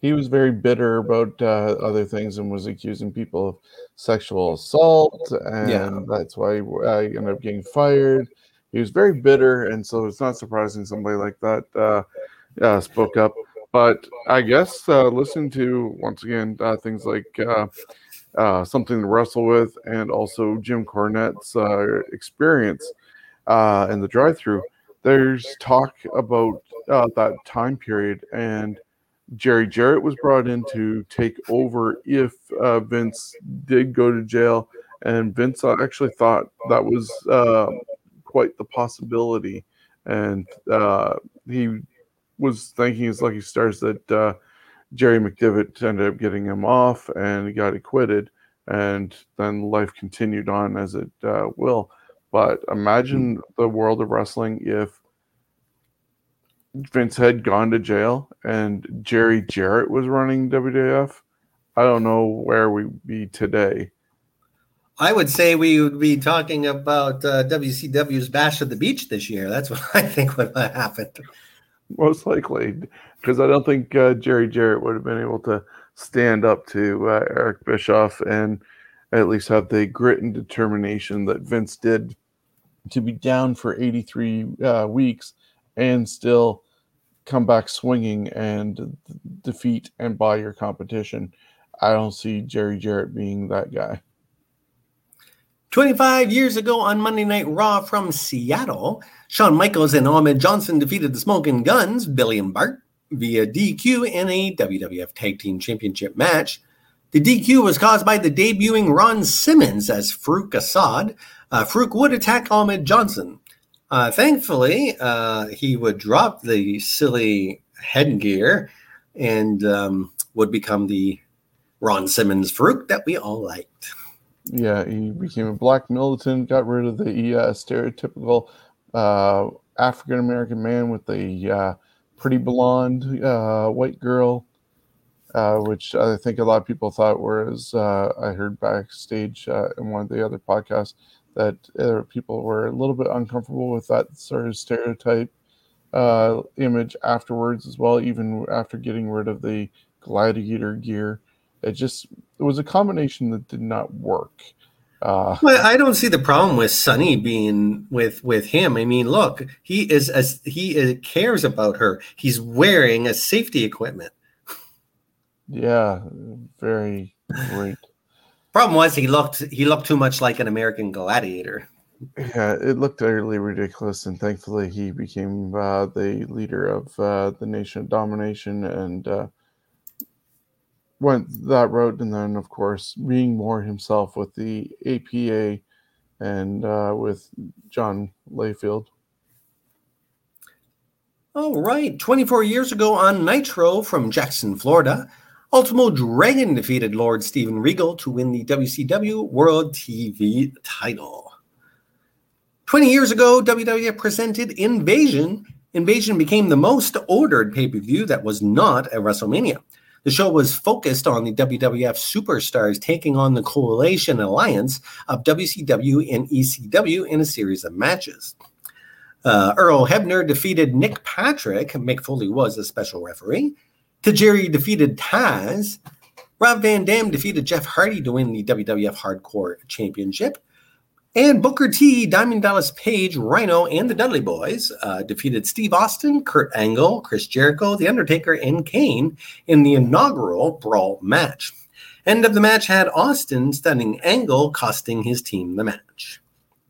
He was very bitter about uh, other things and was accusing people of sexual assault, and yeah. that's why I ended up getting fired. He was very bitter, and so it's not surprising somebody like that uh, uh, spoke up. But I guess uh, listening to once again uh, things like uh, something to wrestle with, and also Jim Cornette's experience in the drive-through there's talk about uh, that time period, and Jerry Jarrett was brought in to take over if uh, Vince did go to jail, and Vince actually thought that was uh, quite the possibility, and uh, he was thanking his lucky stars that uh, Jerry McDevitt ended up getting him off and he got acquitted, and then life continued on as it uh, will. But imagine the world of wrestling if Vince had gone to jail and Jerry Jarrett was running WWF. I don't know where we'd be today. I would say we would be talking about uh, WCW's Bash at the Beach this year. That's what I think would have happened. Most likely, because I don't think uh, Jerry Jarrett would have been able to stand up to uh, Eric Bischoff and at least have the grit and determination that Vince did to be down for 83 uh, weeks and still come back swinging and defeat and buy your competition. I don't see Jerry Jarrett being that guy. 25 years ago on Monday Night Raw from Seattle, Shawn Michaels and Ahmed Johnson defeated the Smoking Guns, Billy and Bart, via DQ in a WWF Tag Team Championship match. The DQ was caused by the debuting Ron Simmons as Faarooq Asad. Uh, Faarooq would attack Ahmed Johnson. Uh, thankfully, uh, he would drop the silly headgear and um, would become the Ron Simmons Faarooq that we all liked. Yeah, he became a black militant, got rid of the uh, stereotypical uh, African American man with a uh, pretty blonde uh, white girl uh, which I think a lot of people thought whereas uh, I heard backstage uh, in one of the other podcasts that people were a little bit uncomfortable with that sort of stereotype uh, image afterwards as well, even after getting rid of the gladiator gear. It just it was a combination that did not work. Uh, well, I don't see the problem with Sunny being with with him. I mean, look, he is as he is, cares about her. He's wearing a safety equipment. Yeah, very great. Problem was he looked he looked too much like an American gladiator. Yeah, it looked utterly ridiculous, and thankfully he became uh, the leader of uh, the Nation of Domination and uh, went that route. And then, of course, being more himself with the APA and uh, with John Layfield. All right, 24 years ago on Nitro from Jackson, Florida, Ultimo Dragon defeated Lord Steven Regal to win the WCW World TV title. 20 years ago, WWF presented Invasion. Invasion became the most ordered pay per view that was not a WrestleMania. The show was focused on the WWF superstars taking on the coalition alliance of WCW and ECW in a series of matches. Uh, Earl Hebner defeated Nick Patrick. Mick Foley was a special referee. Tajiri defeated Taz. Rob Van Dam defeated Jeff Hardy to win the WWF Hardcore Championship. And Booker T, Diamond Dallas Page, Rhino, and the Dudley Boys uh, defeated Steve Austin, Kurt Angle, Chris Jericho, The Undertaker, and Kane in the inaugural Brawl match. End of the match had Austin stunning Angle, costing his team the match.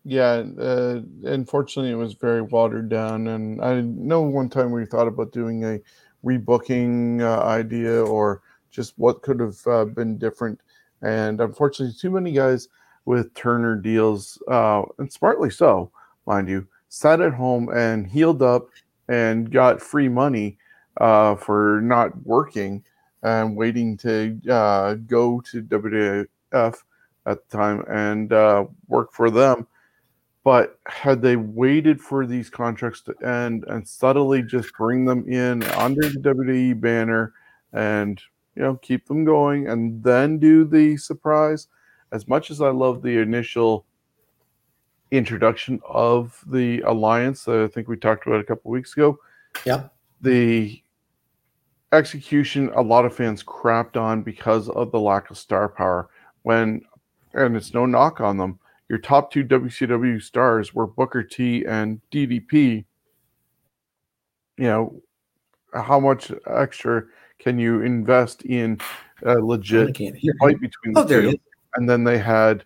Yeah, uh, unfortunately, it was very watered down. And I know one time we thought about doing a rebooking uh, idea or just what could have uh, been different. And unfortunately, too many guys with Turner deals, uh, and smartly so, mind you, sat at home and healed up and got free money uh, for not working and waiting to uh, go to WWF at the time and uh, work for them but had they waited for these contracts to end and subtly just bring them in under the WWE banner and you know keep them going and then do the surprise, as much as I love the initial introduction of the alliance, I think we talked about a couple weeks ago. Yeah. The execution a lot of fans crapped on because of the lack of star power when and it's no knock on them your top two WCW stars were Booker T and DDP. You know, how much extra can you invest in a legit fight between the oh, two? And then they had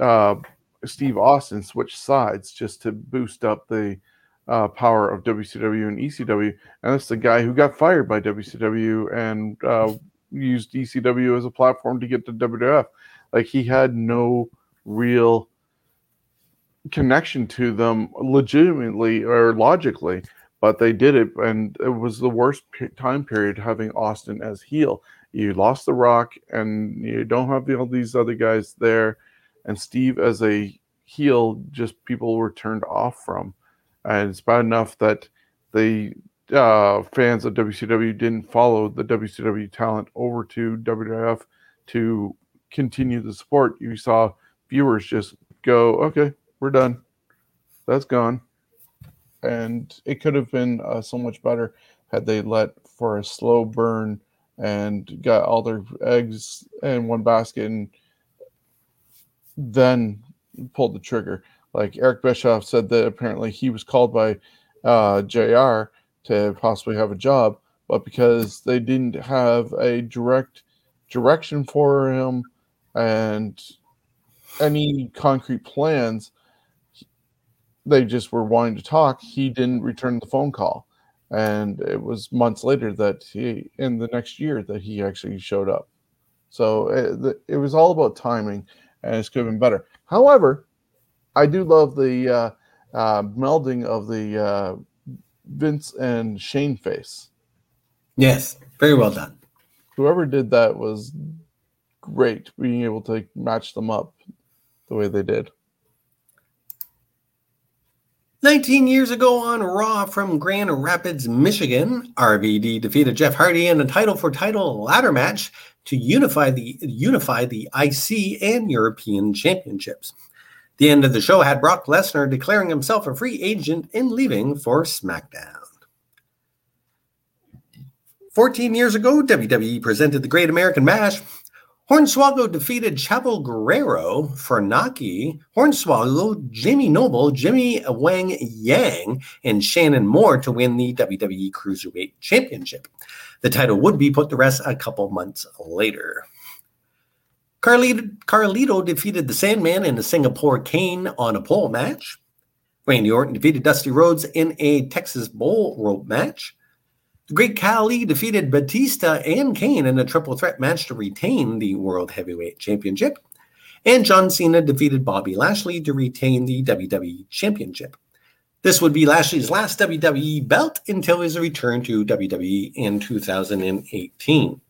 uh, Steve Austin switch sides just to boost up the uh, power of WCW and ECW. And that's the guy who got fired by WCW and uh, used ECW as a platform to get to WWF. Like he had no real connection to them legitimately or logically. but they did it, and it was the worst time period having Austin as heel. You lost The Rock, and you don't have all these other guys there, and Steve as a heel, just people were turned off from, and it's bad enough that the uh, fans of WCW didn't follow the WCW talent over to WWF to continue the support. You saw viewers just go, "Okay, we're done. That's gone." and it could have been uh, so much better had they let for a slow burn and got all their eggs in one basket and then pulled the trigger. Like Eric Bischoff said that apparently he was called by uh, JR to possibly have a job, but because they didn't have a direct direction for him and any concrete plans, they just were wanting to talk. He didn't return the phone call. And it was months later that he, in the next year, that he actually showed up. So it, it was all about timing, and it could have been better. However, I do love the uh, uh, melding of the uh, Vince and Shane face. Yes, very well done. Whoever did that was great, being able to match them up the way they did. 19 years ago on Raw from Grand Rapids, Michigan, RVD defeated Jeff Hardy in a title for title ladder match to unify the unify the IC and European championships. The end of the show had Brock Lesnar declaring himself a free agent and leaving for SmackDown. 14 years ago, WWE presented the Great American Bash Hornswoggle defeated Chavo Guerrero, Funaki, Hornswoggle, Jamie Noble, Jimmy Wang Yang, and Shannon Moore to win the WWE Cruiserweight Championship. The title would be put to rest a couple months later. Carlito, Carlito defeated the Sandman in the Singapore Cane on a pole match. Randy Orton defeated Dusty Rhodes in a Texas Bull rope match. The Great Khali defeated Batista and Kane in a triple threat match to retain the World Heavyweight Championship. And John Cena defeated Bobby Lashley to retain the WWE Championship. This would be Lashley's last WWE belt until his return to WWE in 2018.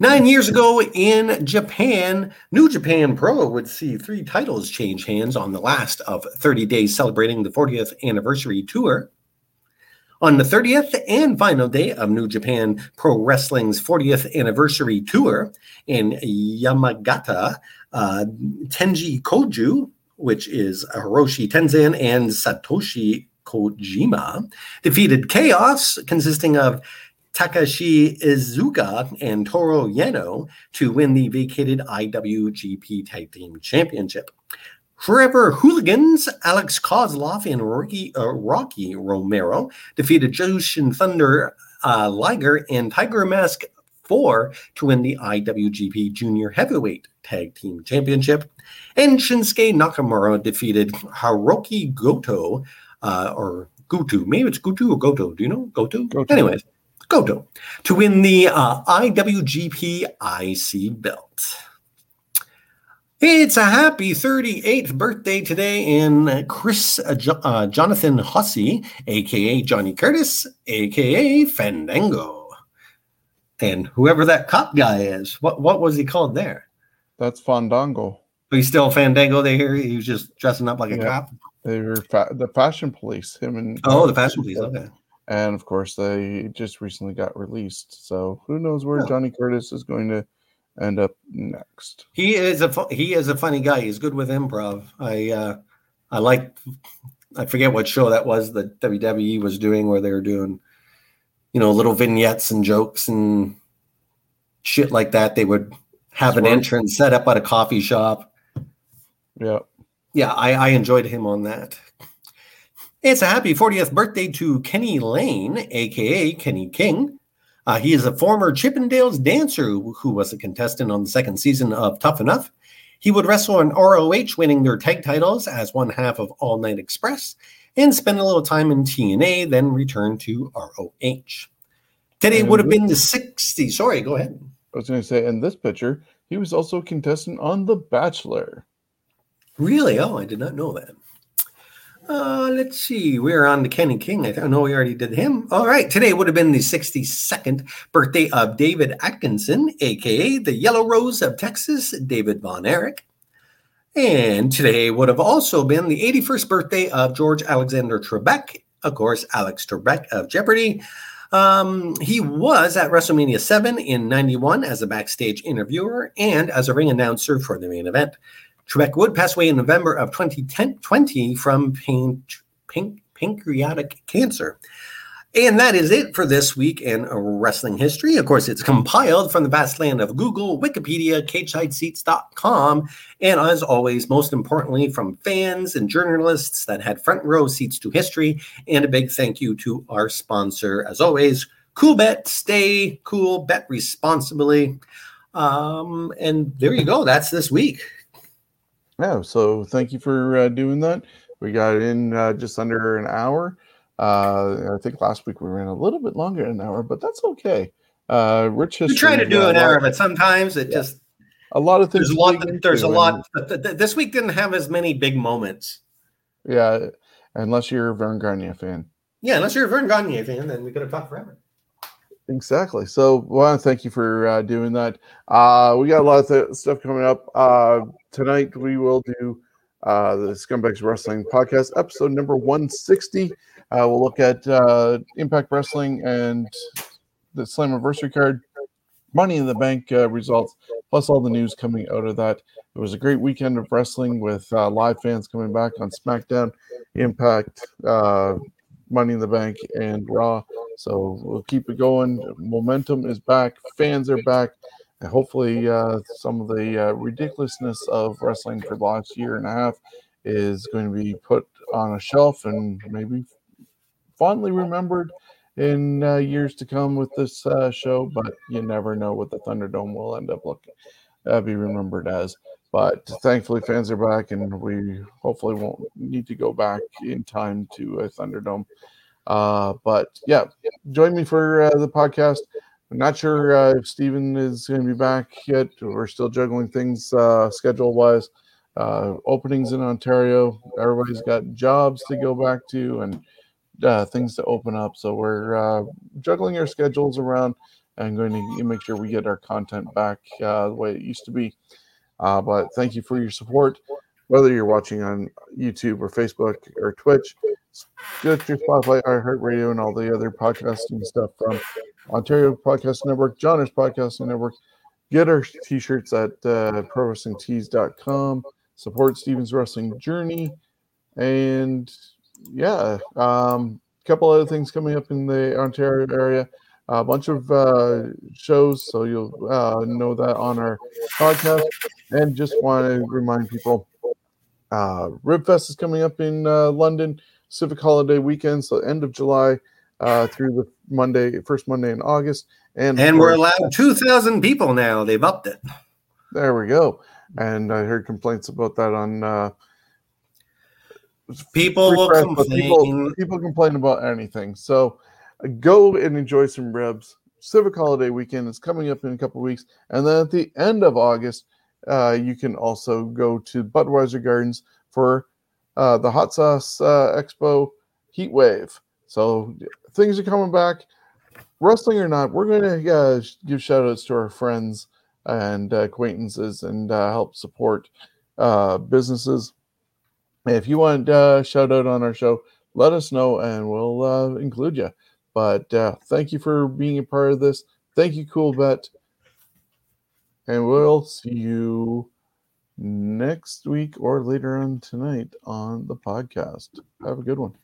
Nine years ago in Japan, New Japan Pro would see three titles change hands on the last of 30 days celebrating the 40th anniversary tour. On the 30th and final day of New Japan Pro Wrestling's 40th anniversary tour in Yamagata, uh, Tenji Koju, which is Hiroshi Tenzan and Satoshi Kojima, defeated Chaos, consisting of Takashi Iizuka and Toru Yano, to win the vacated IWGP Tag Team Championship. Forever Hooligans, Alex Kozlov and Rocky, uh, Rocky Romero defeated Jushin Thunder uh, Liger and Tiger Mask 4 to win the IWGP Junior Heavyweight Tag Team Championship. And Shinsuke Nakamura defeated Hiroki Goto, uh, or Gutu. Maybe it's Gutu or Goto. Do you know? Goto? Goto. Anyways, Goto to win the uh, IWGP IC belt. It's a happy 38th birthday today in Chris uh, jo- uh, Jonathan Hussey, aka Johnny Curtis, aka Fandango. And whoever that cop guy is, what what was he called there? That's Fandango. He's still Fandango there. He was just dressing up like a yeah. cop. They were fa- the fashion police. Him and oh, the fashion police. Okay. And of course, they just recently got released. So who knows where Johnny Curtis is going to end up next. He is a he is a funny guy. He's good with improv. I uh, I like I forget what show that was that WWE was doing where they were doing you know little vignettes and jokes and shit like that. They would have an entrance set up at a coffee shop. Yeah. Yeah, I, I enjoyed him on that. It's a happy 40th birthday to Kenny Lane, aka Kenny King. Uh, he is a former Chippendales dancer who was a contestant on the second season of Tough Enough. He would wrestle in ROH, winning their tag titles as one half of All Night Express, and spend a little time in TNA, then return to ROH. Today would have been the 60s. Sorry, go ahead. I was going to say, in this picture, he was also a contestant on The Bachelor. Really? Oh, I did not know that. Uh, let's see. We're on to Kenny King. I know we already did him. All right. Today would have been the 62nd birthday of David Atkinson, aka the Yellow Rose of Texas, David Von Erich. And today would have also been the 81st birthday of George Alexander Trebek, of course, Alex Trebek of Jeopardy. Um, he was at WrestleMania 7 in 91 as a backstage interviewer and as a ring announcer for the main event. Trebek would passed away in November of 2020 from pain, pink, pancreatic cancer. And that is it for this week in wrestling history. Of course, it's compiled from the vast land of Google, Wikipedia, CageSideSeats.com, and as always, most importantly, from fans and journalists that had front row seats to history. And a big thank you to our sponsor, as always, Coolbet. Stay cool, bet responsibly. Um, and there you go. That's this week. Yeah, so thank you for uh, doing that. We got in uh, just under an hour. Uh, I think last week we ran a little bit longer than an hour, but that's okay. Uh, Rich. We try to do an hour, but sometimes it yeah. just a lot of things. There's a lot. There's a lot. this week didn't have as many big moments. Yeah, unless you're a Verne Gagne fan. Yeah, unless you're a Verne Gagne fan, then we could have talked forever. Exactly. So, well, thank you for uh, doing that. Uh, we got a lot of th- stuff coming up. Uh, tonight, we will do uh, the Scumbags Wrestling Podcast, episode number 160. Uh, we'll look at uh, Impact Wrestling and the Slam Slammiversary card, Money in the Bank results, plus all the news coming out of that. It was a great weekend of wrestling with live fans coming back on SmackDown, Impact, Money in the Bank, and Raw. So we'll keep it going. Momentum is back. Fans are back. And hopefully, uh, some of the uh, ridiculousness of wrestling for the last year and a half is going to be put on a shelf and maybe fondly remembered in uh, years to come with this uh, show. But you never know what the Thunderdome will end up looking uh, be remembered as. But thankfully, fans are back, and we hopefully won't need to go back in time to a Thunderdome uh, but yeah, join me for uh, the podcast. I'm not sure uh, if Steven is going to be back yet. We're still juggling things uh, schedule wise. Uh, openings in Ontario. Everybody's got jobs to go back to and uh, things to open up. So we're uh, juggling our schedules around and going to make sure we get our content back uh, the way it used to be. Uh, but thank you for your support whether you're watching on YouTube or Facebook or Twitch, get your Spotify, iHeartRadio, and all the other podcasting stuff from Ontario Podcast Network, Johnner's Podcasting Network. Get our t-shirts at uh, prowrestlingtees.com. Support Steven's Wrestling Journey. And yeah, a um, couple other things coming up in the Ontario area. A bunch of uh, shows, so you'll uh, know that on our podcast. And just want to remind people uh, Ribfest is coming up in uh, London, Civic Holiday weekend, so end of July uh, through the Monday, first Monday in August, and and we're allowed two thousand people now. They've upped it. There we go. And I heard complaints about that on. Uh, people will press, complain. People, people complain about anything. So uh, go and enjoy some ribs. Civic Holiday weekend is coming up in a couple weeks, and then at the end of August uh, you can also go to Budweiser Gardens for uh, the Hot Sauce uh, Expo Heat Wave. So things are coming back, wrestling or not. We're going to uh, give shout outs to our friends and acquaintances and uh, help support uh, businesses. If you want a shout out on our show, let us know and we'll include you. But thank you for being a part of this. Thank you, Coolbet. And we'll see you next week or later on tonight on the podcast. Have a good one.